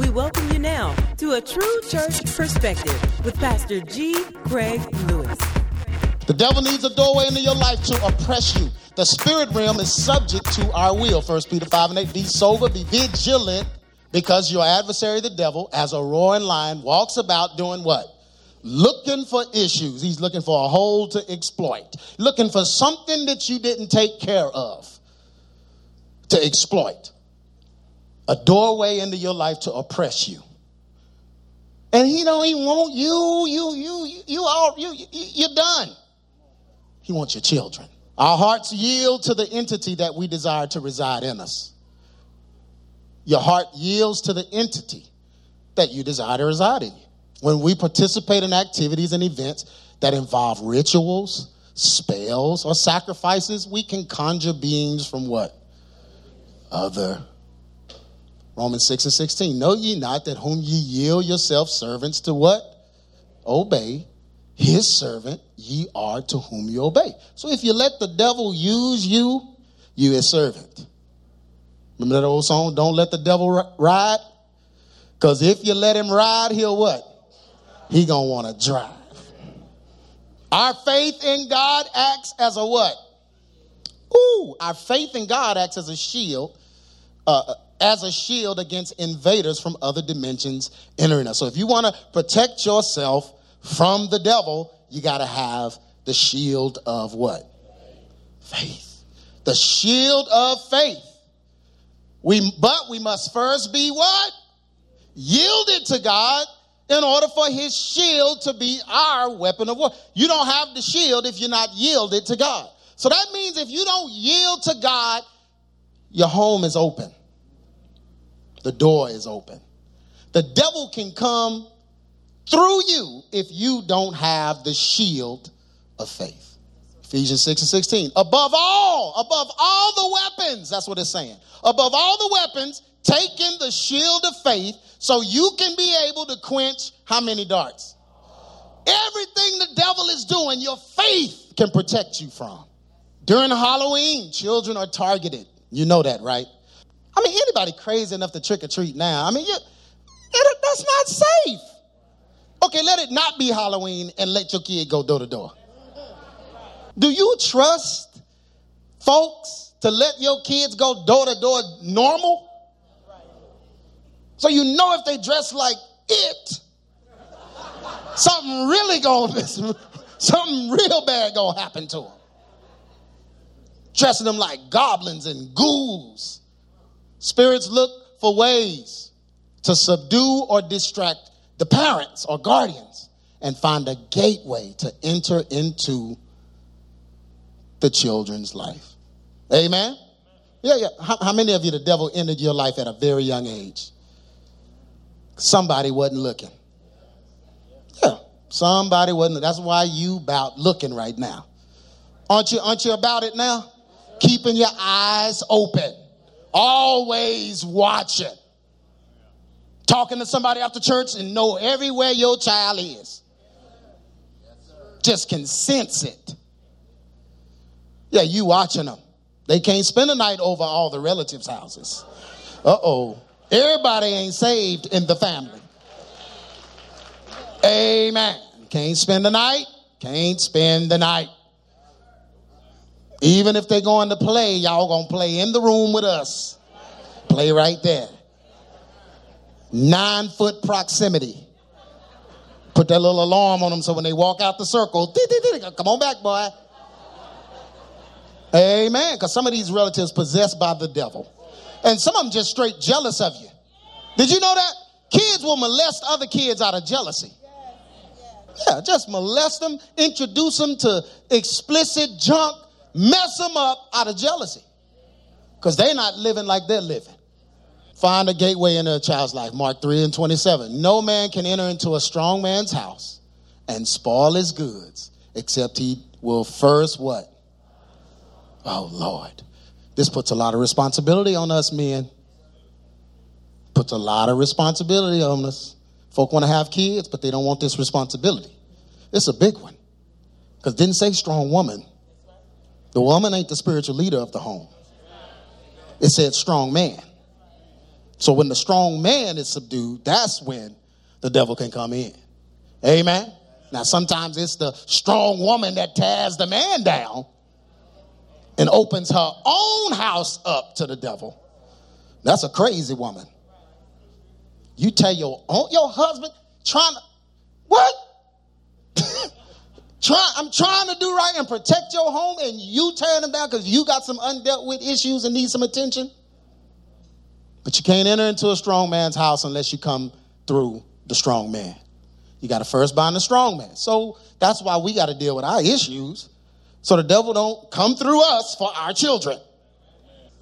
We welcome you now to a true church perspective with Pastor G. Craig Lewis. The devil needs a doorway into your life to oppress you. The spirit realm is subject to our will. 1 Peter 5 and 8. Be sober, be vigilant, because your adversary, the devil, as a roaring lion, walks about doing what? Looking for issues. He's looking for a hole to exploit, looking for something that you didn't take care of to exploit. A doorway into your life to oppress you. And he don't even want you, you, you, you, all, you, you, you're done. He wants your children. Our hearts yield to the entity that we desire to reside in us. Your heart yields to the entity that you desire to reside in you. When we participate in activities and events that involve rituals, spells, or sacrifices, we can conjure beings from what? Other. Romans 6 and 16. Know ye not that whom ye yield yourselves servants to what? Obey. His servant ye are to whom you obey. So if you let the devil use you, you his servant. Remember that old song, Don't Let the Devil Ride? Because if you let him ride, he'll what? He gonna want to drive. Our faith in God acts as a what? Ooh, our faith in God acts as a shield, uh, as a shield against invaders from other dimensions entering us. So if you want to protect yourself from the devil, you got to have the shield of what? Faith. The shield of faith. We, but we must first be what? Yielded to God in order for his shield to be our weapon of war. You don't have the shield if you're not yielded to God. So that means if you don't yield to God, your home is open. The door is open. The devil can come through you if you don't have the shield of faith. Ephesians 6 and 16. Above all, above all the weapons, that's what it's saying. Above all the weapons, taking the shield of faith so you can be able to quench how many darts? Everything the devil is doing, your faith can protect you from. During Halloween, children are targeted. You know that, right? Crazy enough to trick or treat now? I mean, you, it, that's not safe. Okay, let it not be Halloween and let your kid go door to door. Do you trust folks to let your kids go door to door normal? So you know if they dress like it, something really gonna something real bad gonna happen to them. Dressing them like goblins and ghouls. Spirits look for ways to subdue or distract the parents or guardians and find a gateway to enter into the children's life. Amen? Yeah, yeah. How, how, many of you, the devil entered your life at a very young age? Somebody wasn't looking. Yeah, somebody wasn't. That's why you about looking right now. Aren't you, aren't you about it now? Keeping your eyes open. Always watching talking to somebody after church and know everywhere your child is. Just can sense it. Yeah, you watching them. They can't spend the night over all the relatives' houses. Uh oh. Everybody ain't saved in the family. Amen. Can't spend the night. Can't spend the night. Even if they're going to play, y'all gonna play in the room with us. Play right there. Nine foot proximity. Put that little alarm on them so when they walk out the circle, come on back, boy. Amen. Because some of these relatives possessed by the devil. And some of them just straight jealous of you. Did you know that? Kids will molest other kids out of jealousy. Yeah, just molest them, introduce them to explicit junk, mess them up out of jealousy. Because they're not living like they're living. Find a gateway into a child's life. Mark 3 and 27. No man can enter into a strong man's house and spoil his goods except he will first what? Oh, Lord. This puts a lot of responsibility on us men. Puts a lot of responsibility on us. Folk want to have kids, but they don't want this responsibility. It's a big one. Because didn't say strong woman. The woman ain't the spiritual leader of the home. It said strong man. So when the strong man is subdued, that's when the devil can come in. Amen. Now sometimes it's the strong woman that tears the man down and opens her own house up to the devil. That's a crazy woman. You tell your your husband trying to what? Try, I'm trying to do right and protect your home, and you tearing them down because you got some undealt with issues and need some attention. But you can't enter into a strong man's house unless you come through the strong man. You got to first bind the strong man. So that's why we got to deal with our issues, so the devil don't come through us for our children.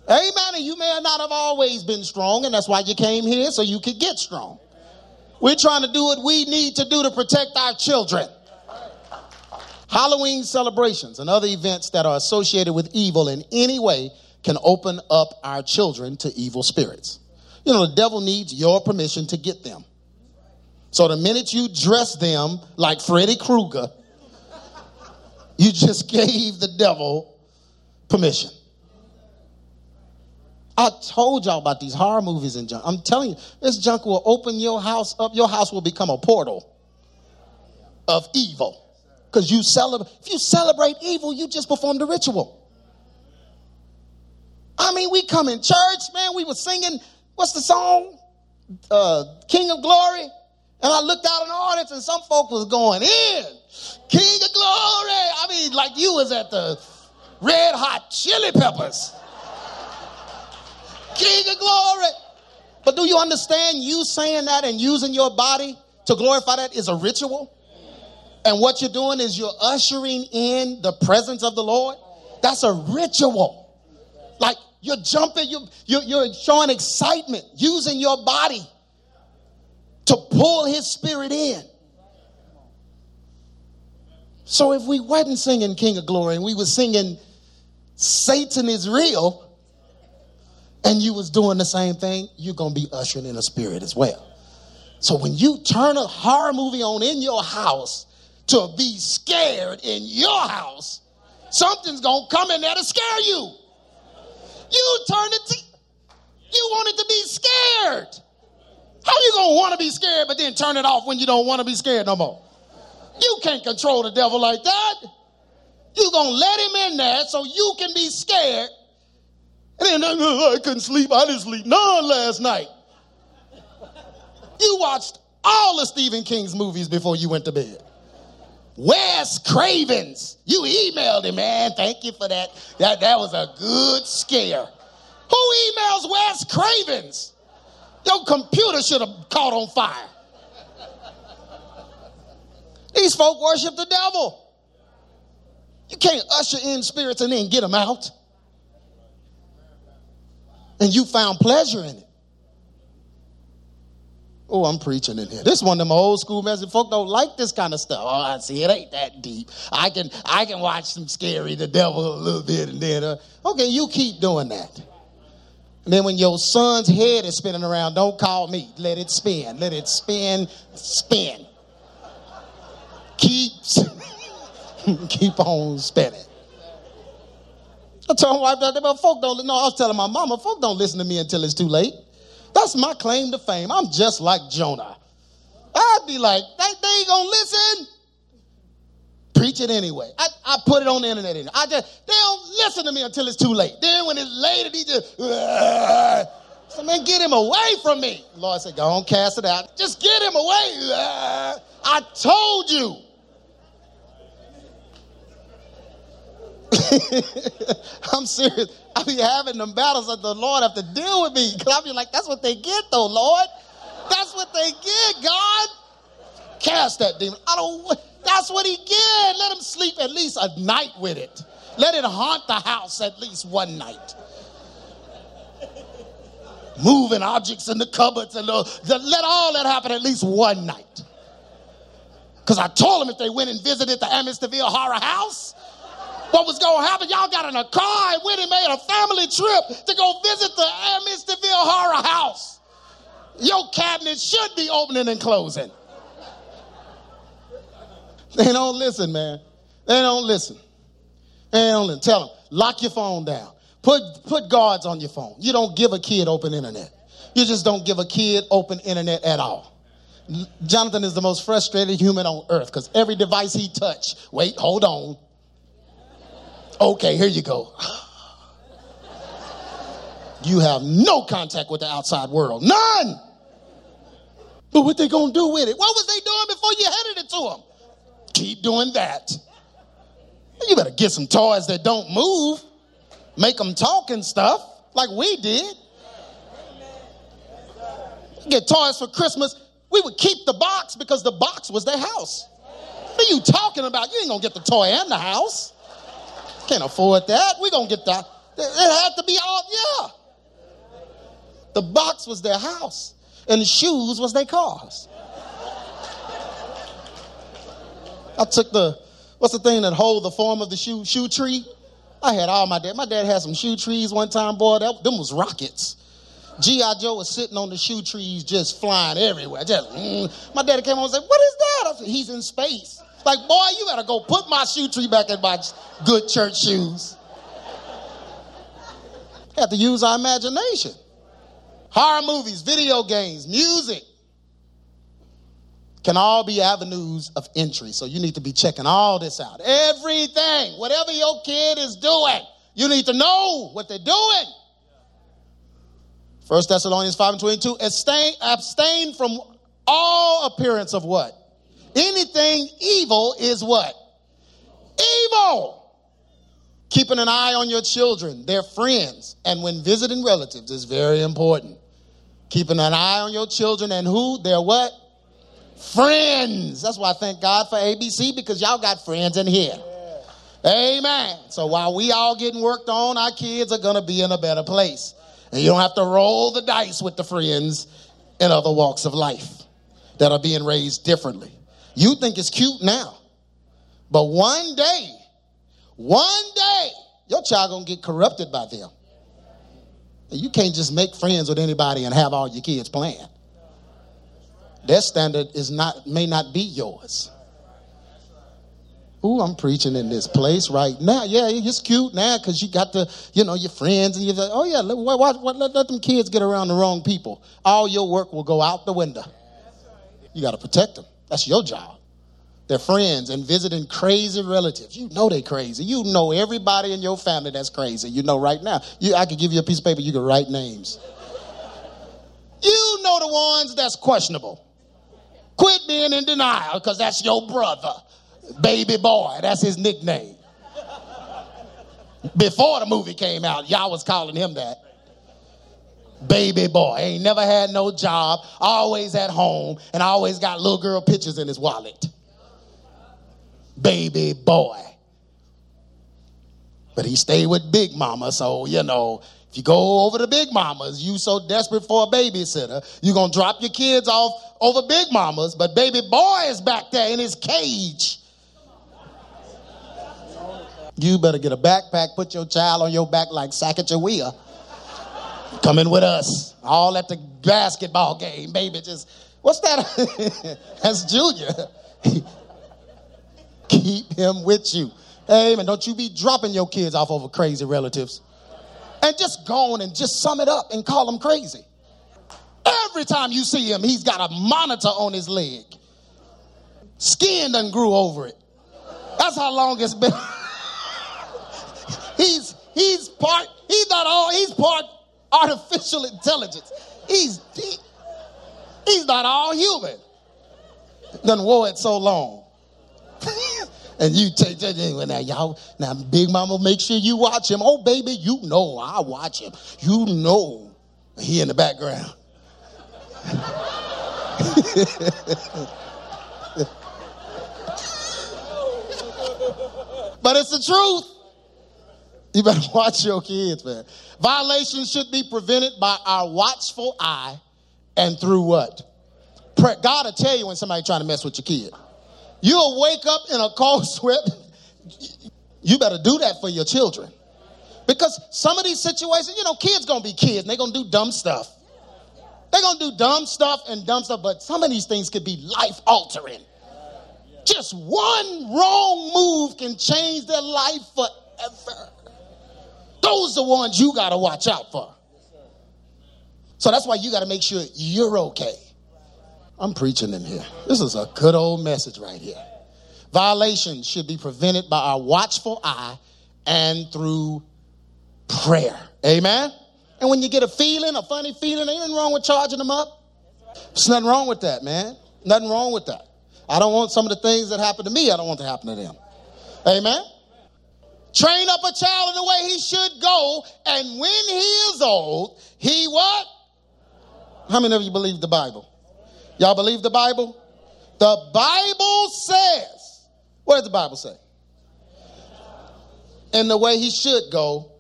Amen. And you may not have always been strong, and that's why you came here so you could get strong. We're trying to do what we need to do to protect our children. Halloween celebrations and other events that are associated with evil in any way can open up our children to evil spirits. You know, the devil needs your permission to get them. So the minute you dress them like Freddy Krueger, you just gave the devil permission. I told y'all about these horror movies and junk. I'm telling you, this junk will open your house up. Your house will become a portal of evil. Because you celebrate, if you celebrate evil, you just performed a ritual. I mean, we come in church, man, we were singing, what's the song? Uh, King of Glory. And I looked out in the audience and some folk was going in. King of Glory. I mean, like you was at the red hot chili peppers. King of Glory. But do you understand you saying that and using your body to glorify that is a ritual? And what you're doing is you're ushering in the presence of the Lord. That's a ritual. Like you're jumping, you, you're, you're showing excitement, using your body to pull his spirit in. So if we wasn't singing King of Glory and we were singing Satan is real, and you was doing the same thing, you're gonna be ushering in a spirit as well. So when you turn a horror movie on in your house, to be scared in your house, something's gonna come in there to scare you. You turn it to, you want it to be scared. How you gonna want to be scared but then turn it off when you don't want to be scared no more? You can't control the devil like that. You're gonna let him in there so you can be scared. And then oh, I couldn't sleep. I didn't sleep none last night. You watched all the Stephen King's movies before you went to bed. Wes Cravens. You emailed him, man. Thank you for that. That, that was a good scare. Who emails Wes Cravens? Your computer should have caught on fire. These folk worship the devil. You can't usher in spirits and then get them out. And you found pleasure in it. Oh, I'm preaching in here. This one of them old school message. Folk don't like this kind of stuff. Oh, I see it ain't that deep. I can I can watch some scary the devil a little bit and then uh, okay, you keep doing that. And then when your son's head is spinning around, don't call me. Let it spin. Let it spin, spin. Keep keep on spinning. I told my wife that, but folk don't. No, I was telling my mama, folk don't listen to me until it's too late. That's my claim to fame. I'm just like Jonah. I'd be like, they, they ain't gonna listen. Preach it anyway. I, I put it on the internet. Anyway. I just they don't listen to me until it's too late. Then when it's late, he just so man, get him away from me. Lord said, go on, cast it out. Just get him away. I told you. I'm serious. I be having them battles that the Lord have to deal with me. Cause I be like, that's what they get though, Lord. That's what they get, God. Cast that demon. I don't that's what he get. Let him sleep at least a night with it. Let it haunt the house at least one night. Moving objects in the cupboards and the, the, let all that happen at least one night. Because I told them if they went and visited the Amityville Horror House, what was going to happen. Y'all got in a car and went and made a family trip to go visit the Amityville Horror House. Your cabinet should be opening and closing. They don't listen, man. They don't listen. They don't listen. Tell them, lock your phone down. Put, put guards on your phone. You don't give a kid open internet. You just don't give a kid open internet at all. Jonathan is the most frustrated human on earth because every device he touch, wait, hold on. Okay, here you go. You have no contact with the outside world. None. But what they gonna do with it? What was they doing before you handed it to them? Keep doing that. You better get some toys that don't move. Make them talk and stuff like we did. Get toys for Christmas. We would keep the box because the box was their house. What are you talking about? You ain't gonna get the toy and the house. Can't afford that. We're gonna get that. It had to be all, yeah. The box was their house, and the shoes was their cars. I took the, what's the thing that hold the form of the shoe, shoe tree? I had all my dad. My dad had some shoe trees one time, boy. That, them was rockets. G.I. Joe was sitting on the shoe trees just flying everywhere. Just, mm. My daddy came home and said, What is that? I said, He's in space. Like, boy, you gotta go put my shoe tree back in my good church shoes. Have to use our imagination. Horror movies, video games, music can all be avenues of entry. So you need to be checking all this out. Everything, whatever your kid is doing, you need to know what they're doing. First Thessalonians 5 and 22, abstain, abstain from all appearance of what? Anything evil is what? Evil. Keeping an eye on your children, their friends, and when visiting relatives is very important. Keeping an eye on your children and who? Their what? Friends. That's why I thank God for ABC because y'all got friends in here. Amen. So while we all getting worked on, our kids are going to be in a better place. And you don't have to roll the dice with the friends in other walks of life that are being raised differently. You think it's cute now. But one day, one day, your child gonna get corrupted by them. You can't just make friends with anybody and have all your kids playing. Their standard is not may not be yours. Ooh, I'm preaching in this place right now. Yeah, it's cute now because you got the, you know, your friends and you're like, oh yeah, let, let, let, let them kids get around the wrong people. All your work will go out the window. You got to protect them. That's your job their friends and visiting crazy relatives. You know they crazy. You know everybody in your family that's crazy. You know right now. You, I could give you a piece of paper. You could write names. You know the ones that's questionable. Quit being in denial because that's your brother. Baby boy. That's his nickname. Before the movie came out, y'all was calling him that. Baby boy. Ain't never had no job. Always at home. And always got little girl pictures in his wallet baby boy. But he stayed with Big Mama, so you know, if you go over to Big Mama's, you so desperate for a babysitter, you're gonna drop your kids off over Big Mama's, but baby boy is back there in his cage. You better get a backpack, put your child on your back like Sacagawea. Coming with us, all at the basketball game, baby. Just what's that? That's Junior. Keep him with you. Amen. Don't you be dropping your kids off over crazy relatives. And just go on and just sum it up and call them crazy. Every time you see him, he's got a monitor on his leg. Skin done grew over it. That's how long it's been. he's he's part he's not all he's part artificial intelligence. He's he, he's not all human. Done wore it so long. and you take that now y'all now big mama make sure you watch him oh baby you know i watch him you know he in the background but it's the truth you better watch your kids man violations should be prevented by our watchful eye and through what god will tell you when somebody trying to mess with your kid You'll wake up in a cold sweat. You better do that for your children. Because some of these situations, you know, kids gonna be kids and they're gonna do dumb stuff. They're gonna do dumb stuff and dumb stuff, but some of these things could be life altering. Just one wrong move can change their life forever. Those are the ones you gotta watch out for. So that's why you got to make sure you're okay. I'm preaching in here. This is a good old message right here. Violations should be prevented by our watchful eye and through prayer. Amen? And when you get a feeling, a funny feeling, ain't nothing wrong with charging them up. There's nothing wrong with that, man. Nothing wrong with that. I don't want some of the things that happen to me, I don't want to happen to them. Amen? Train up a child in the way he should go, and when he is old, he what? How many of you believe the Bible? Y'all believe the Bible? The Bible says, what does the Bible say? In the way he should go.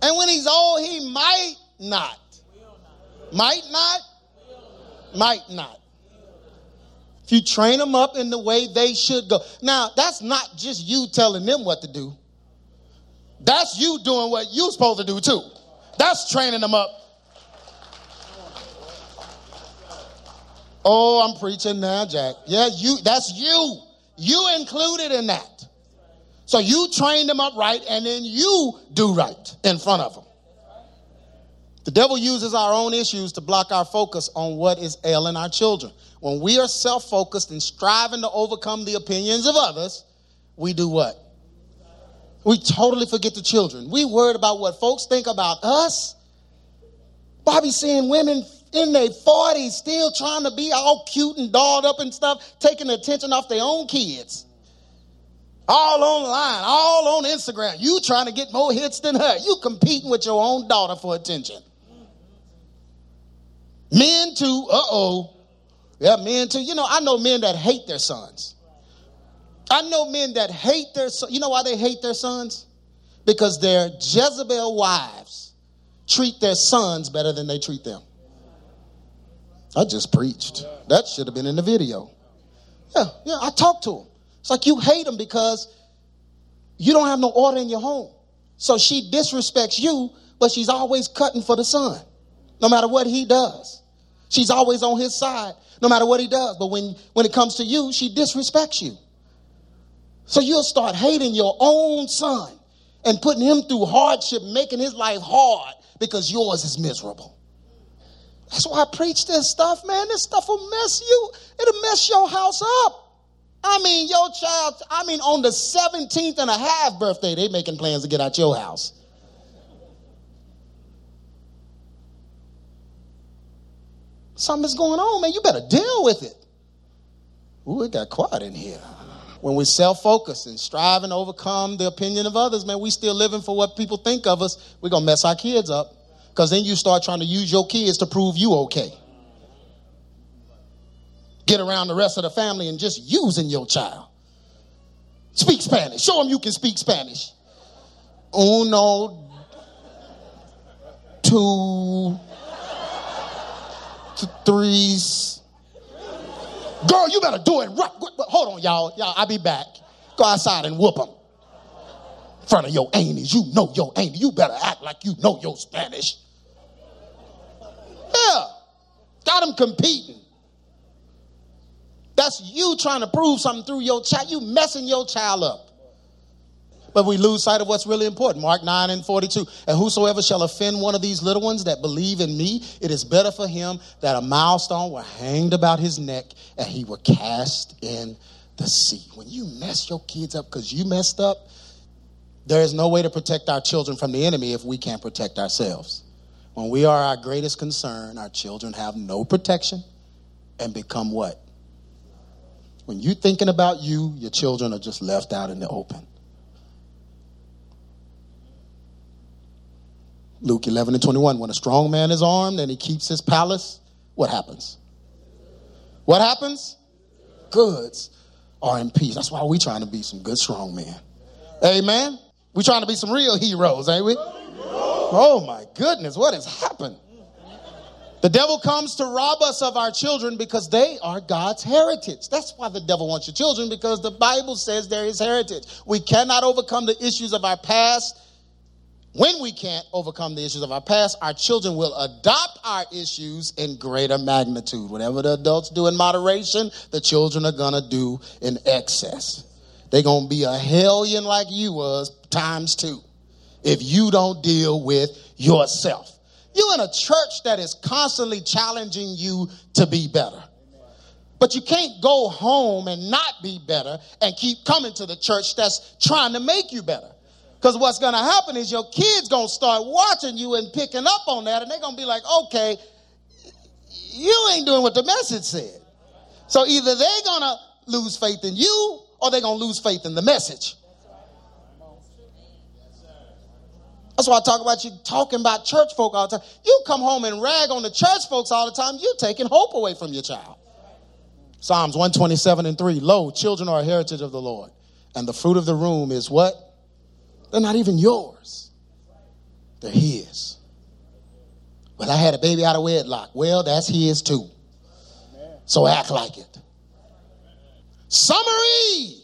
And when he's old, he might not. Might not. Might not. You train them up in the way they should go. Now, that's not just you telling them what to do. That's you doing what you're supposed to do too. That's training them up Oh, I'm preaching now, Jack. Yeah, you that's you. You included in that. So you train them up right and then you do right in front of them. The devil uses our own issues to block our focus on what is ailing our children. When we are self focused and striving to overcome the opinions of others, we do what? We totally forget the children. We worried about what folks think about us. Bobby seeing women in their 40s still trying to be all cute and dolled up and stuff, taking attention off their own kids. All online, all on Instagram. You trying to get more hits than her. You competing with your own daughter for attention. Men too, uh-oh. Yeah, men too. You know, I know men that hate their sons. I know men that hate their sons. You know why they hate their sons? Because their Jezebel wives treat their sons better than they treat them. I just preached. That should have been in the video. Yeah, yeah, I talked to him. It's like you hate him because you don't have no order in your home. So she disrespects you, but she's always cutting for the son, no matter what he does. She's always on his side, no matter what he does. But when, when it comes to you, she disrespects you. So you'll start hating your own son and putting him through hardship, making his life hard because yours is miserable. That's why I preach this stuff, man. This stuff will mess you, it'll mess your house up. I mean, your child, I mean, on the 17th and a half birthday, they making plans to get out your house. Something's going on, man. You better deal with it. Ooh, it got quiet in here. When we self focus and strive and overcome the opinion of others, man, we still living for what people think of us. We're going to mess our kids up. Because then you start trying to use your kids to prove you okay. Get around the rest of the family and just using your child. Speak Spanish. Show them you can speak Spanish. Uno, two, three. Girl, you better do it right. Hold on, y'all. Y'all, I'll be back. Go outside and whoop them. In front of your aunties. You know your auntie. You better act like you know your Spanish. Yeah. Got them competing. That's you trying to prove something through your child. You messing your child up. But we lose sight of what's really important. Mark 9 and 42. And whosoever shall offend one of these little ones that believe in me, it is better for him that a milestone were hanged about his neck and he were cast in the sea. When you mess your kids up because you messed up, there is no way to protect our children from the enemy if we can't protect ourselves. When we are our greatest concern, our children have no protection and become what? When you're thinking about you, your children are just left out in the open. Luke 11 and 21. When a strong man is armed and he keeps his palace, what happens? What happens? Goods are in peace. That's why we're trying to be some good, strong men. Amen. We're trying to be some real heroes, ain't we? Oh my goodness, what has happened? The devil comes to rob us of our children because they are God's heritage. That's why the devil wants your children because the Bible says they're his heritage. We cannot overcome the issues of our past. When we can't overcome the issues of our past, our children will adopt our issues in greater magnitude. Whatever the adults do in moderation, the children are going to do in excess. They're going to be a hellion like you was times two if you don't deal with yourself. You're in a church that is constantly challenging you to be better. But you can't go home and not be better and keep coming to the church that's trying to make you better. Because what's going to happen is your kids going to start watching you and picking up on that, and they're going to be like, okay, you ain't doing what the message said. So either they're going to lose faith in you or they're going to lose faith in the message. That's why I talk about you talking about church folk all the time. You come home and rag on the church folks all the time, you're taking hope away from your child. Psalms 127 and 3 Lo, children are a heritage of the Lord, and the fruit of the womb is what? They're not even yours, they're His. Well, I had a baby out of wedlock. Well, that's His too. So act like it. Summary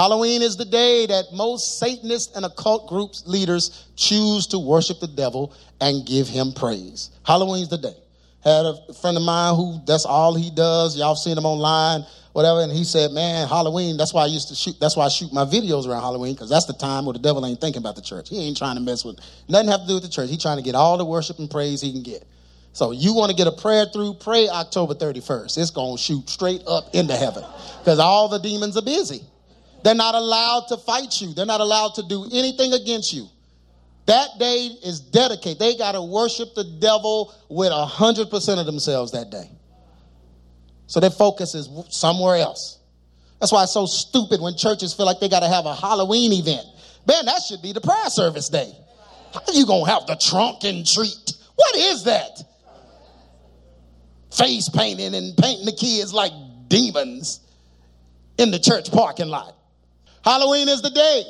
Halloween is the day that most Satanist and occult groups leaders choose to worship the devil and give him praise. Halloween's the day. Had a friend of mine who that's all he does. Y'all seen him online, whatever, and he said, "Man, Halloween. That's why I used to shoot. That's why I shoot my videos around Halloween because that's the time where the devil ain't thinking about the church. He ain't trying to mess with nothing have to do with the church. He's trying to get all the worship and praise he can get. So you want to get a prayer through? Pray October 31st. It's gonna shoot straight up into heaven because all the demons are busy. They're not allowed to fight you. They're not allowed to do anything against you. That day is dedicated. They got to worship the devil with 100% of themselves that day. So their focus is somewhere else. That's why it's so stupid when churches feel like they got to have a Halloween event. Man, that should be the prayer service day. How you going to have the trunk and treat? What is that? Face painting and painting the kids like demons in the church parking lot. Halloween is the day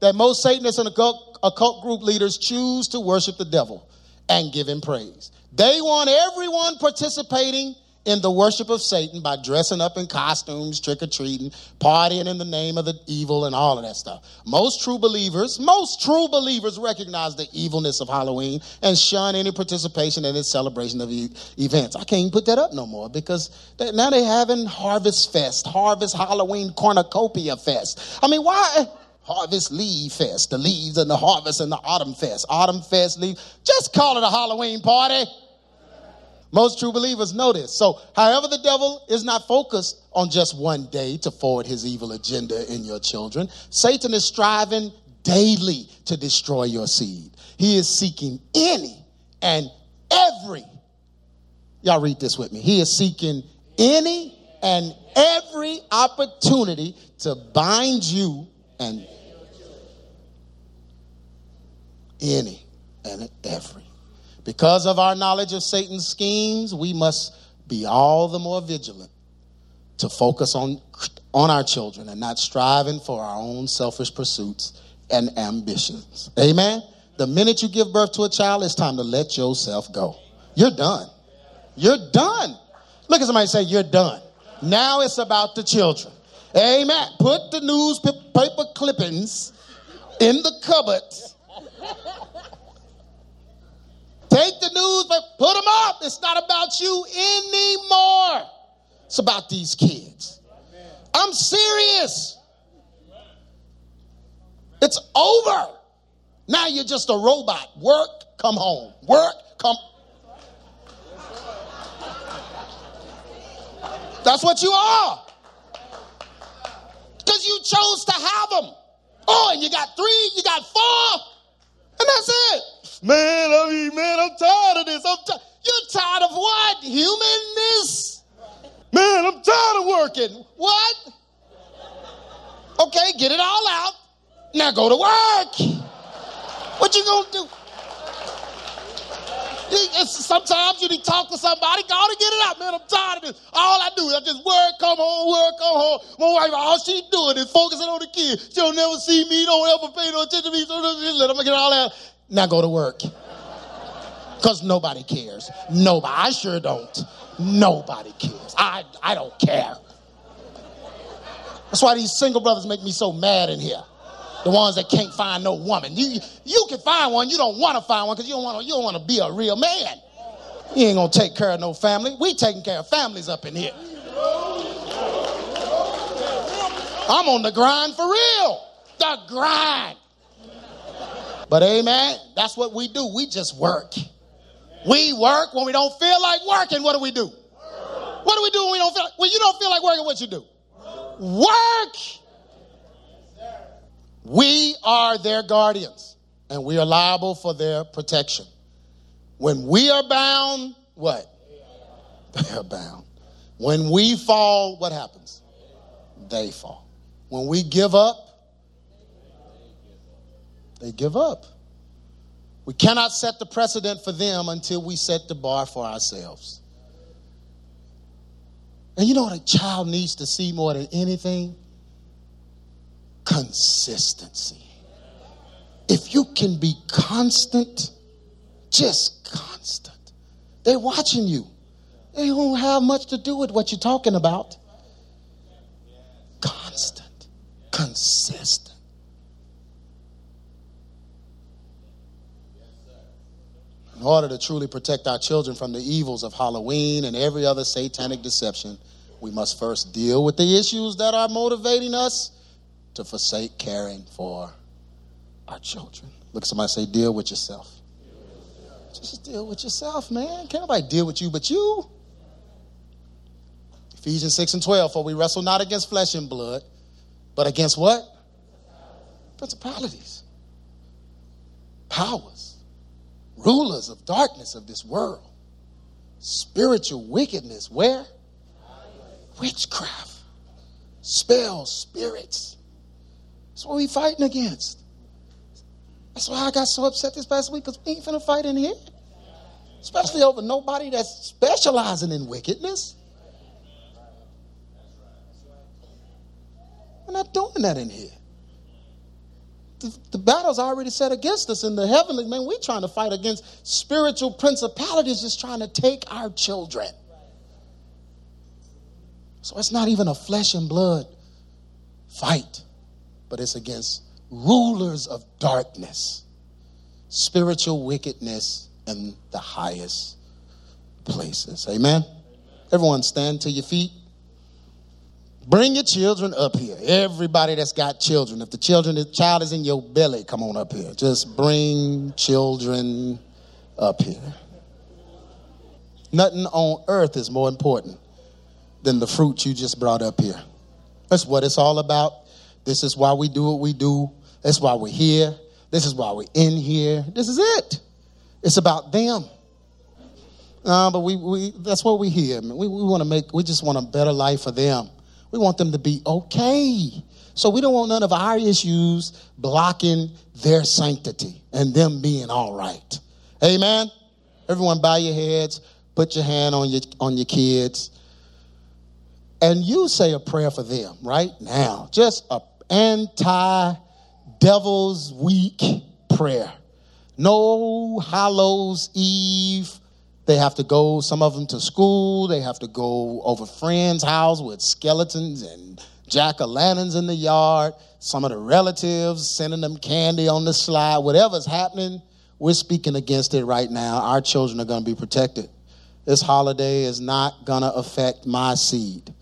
that most Satanists and occult, occult group leaders choose to worship the devil and give him praise. They want everyone participating in the worship of Satan by dressing up in costumes, trick or treating, partying in the name of the evil, and all of that stuff. Most true believers, most true believers recognize the evilness of Halloween and shun any participation in its celebration of e- events. I can't even put that up no more because they, now they're having Harvest Fest, Harvest Halloween Cornucopia Fest. I mean, why? Harvest Leaf Fest, the leaves and the harvest and the autumn fest, autumn fest, leaf. Just call it a Halloween party. Most true believers know this. So, however, the devil is not focused on just one day to forward his evil agenda in your children, Satan is striving daily to destroy your seed. He is seeking any and every, y'all read this with me. He is seeking any and every opportunity to bind you and any and every. Because of our knowledge of Satan's schemes, we must be all the more vigilant to focus on, on our children and not striving for our own selfish pursuits and ambitions. Amen? The minute you give birth to a child, it's time to let yourself go. You're done. You're done. Look at somebody say, You're done. Now it's about the children. Amen. Put the newspaper clippings in the cupboard Take the news, but put them up. It's not about you anymore. It's about these kids. I'm serious. It's over. Now you're just a robot. Work, come home. Work, come. That's what you are. Because you chose to have them. Oh, and you got three, you got four, and that's it. Man, I mean, man, I'm tired of this. I'm You're tired of what? Humanness? Man, I'm tired of working. What? Okay, get it all out. Now go to work. What you gonna do? Sometimes you need to talk to somebody, go to get it out. Man, I'm tired of this. Do I just work, come home, work, come home. My wife, all she doing is focusing on the kids. She'll never see me, don't ever pay no attention to me. So let them get all that. Now go to work. Because nobody cares. Nobody. I sure don't. Nobody cares. I, I don't care. That's why these single brothers make me so mad in here. The ones that can't find no woman. You, you can find one, you don't want to find one because don't you don't want to be a real man. You ain't gonna take care of no family. We taking care of families up in here. I'm on the grind for real. The grind. But amen, that's what we do. We just work. We work when we don't feel like working. What do we do? What do we do when we don't feel when you don't feel like working? What you do? Work. We are their guardians, and we are liable for their protection. When we are bound, what? They are bound. When we fall, what happens? They fall. When we give up, they give up. We cannot set the precedent for them until we set the bar for ourselves. And you know what a child needs to see more than anything? Consistency. If you can be constant, just constant, they're watching you. They don't have much to do with what you're talking about. Constant, consistent. In order to truly protect our children from the evils of Halloween and every other satanic deception, we must first deal with the issues that are motivating us to forsake caring for our children. Look somebody say, deal with yourself. Just deal with yourself, man. Can't nobody deal with you but you. Ephesians 6 and 12, for we wrestle not against flesh and blood, but against what? Principalities, powers, rulers of darkness of this world, spiritual wickedness. Where? Witchcraft, spells, spirits. That's what we fighting against. That's why I got so upset this past week because we ain't finna fight in here. Especially over nobody that's specializing in wickedness. We're not doing that in here. The, the, battle's already set against us in the heavenly man. We're trying to fight against spiritual principalities, just trying to take our children. So it's not even a flesh and blood fight, but it's against rulers of darkness, spiritual wickedness in the highest places. Amen. Everyone stand to your feet. Bring your children up here. Everybody that's got children. If the children, the child is in your belly, come on up here. Just bring children up here. Nothing on earth is more important than the fruit you just brought up here. That's what it's all about. This is why we do what we do. That's why we're here. This is why we're in here. This is it. It's about them. Uh, but we, we that's what we hear. We, we want to make, we just want a better life for them. We want them to be okay. So we don't want none of our issues blocking their sanctity and them being all right. Amen. Everyone bow your heads, put your hand on your on your kids. And you say a prayer for them right now. Just a anti devil's week prayer. No Hallows Eve they have to go, some of them to school. They have to go over friends' house with skeletons and jack o' lanterns in the yard. Some of the relatives sending them candy on the slide. Whatever's happening, we're speaking against it right now. Our children are going to be protected. This holiday is not going to affect my seed,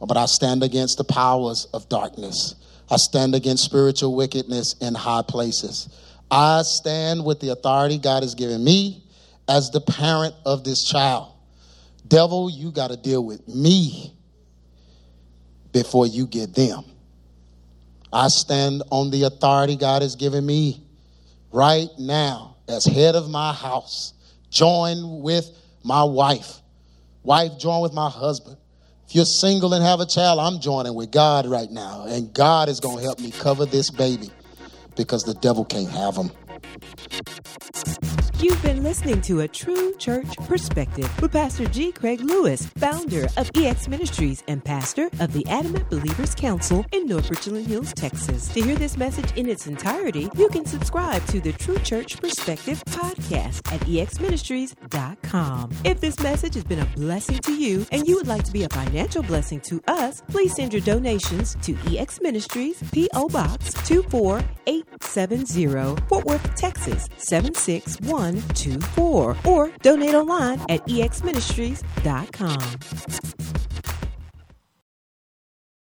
but I stand against the powers of darkness. I stand against spiritual wickedness in high places. I stand with the authority God has given me as the parent of this child. Devil, you got to deal with me before you get them. I stand on the authority God has given me right now as head of my house. Join with my wife. Wife, join with my husband. If you're single and have a child, I'm joining with God right now. And God is going to help me cover this baby because the devil can't have him. You've been listening to a True Church Perspective with Pastor G. Craig Lewis, founder of EX Ministries and pastor of the Adamant Believers Council in North Richland Hills, Texas. To hear this message in its entirety, you can subscribe to the True Church Perspective podcast at exministries.com. If this message has been a blessing to you and you would like to be a financial blessing to us, please send your donations to EX Ministries, P.O. Box 24870, Fort Worth, Texas 76124 or donate online at exministries.com.